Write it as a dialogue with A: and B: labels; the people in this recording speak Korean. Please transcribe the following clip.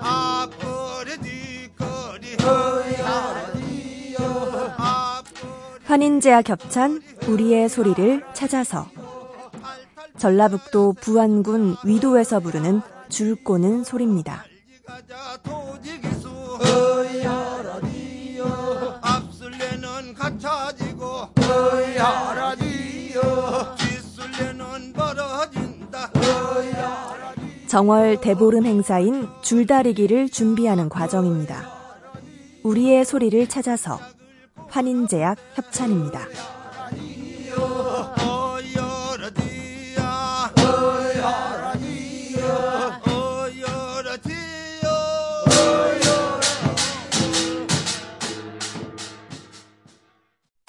A: 앞거리디 거리.
B: 환인제와 겹찬 우리의 소리를 찾아서 전라북도 부안군 위도에서 부르는 줄 꼬는 소리입니다.
A: 갖춰지고. 어여러디요. 뒷술래는 벌어진다
B: 정월 대보름 행사인 줄다리기를 준비하는 과정입니다. 우리의 소리를 찾아서 환인제약 협찬입니다.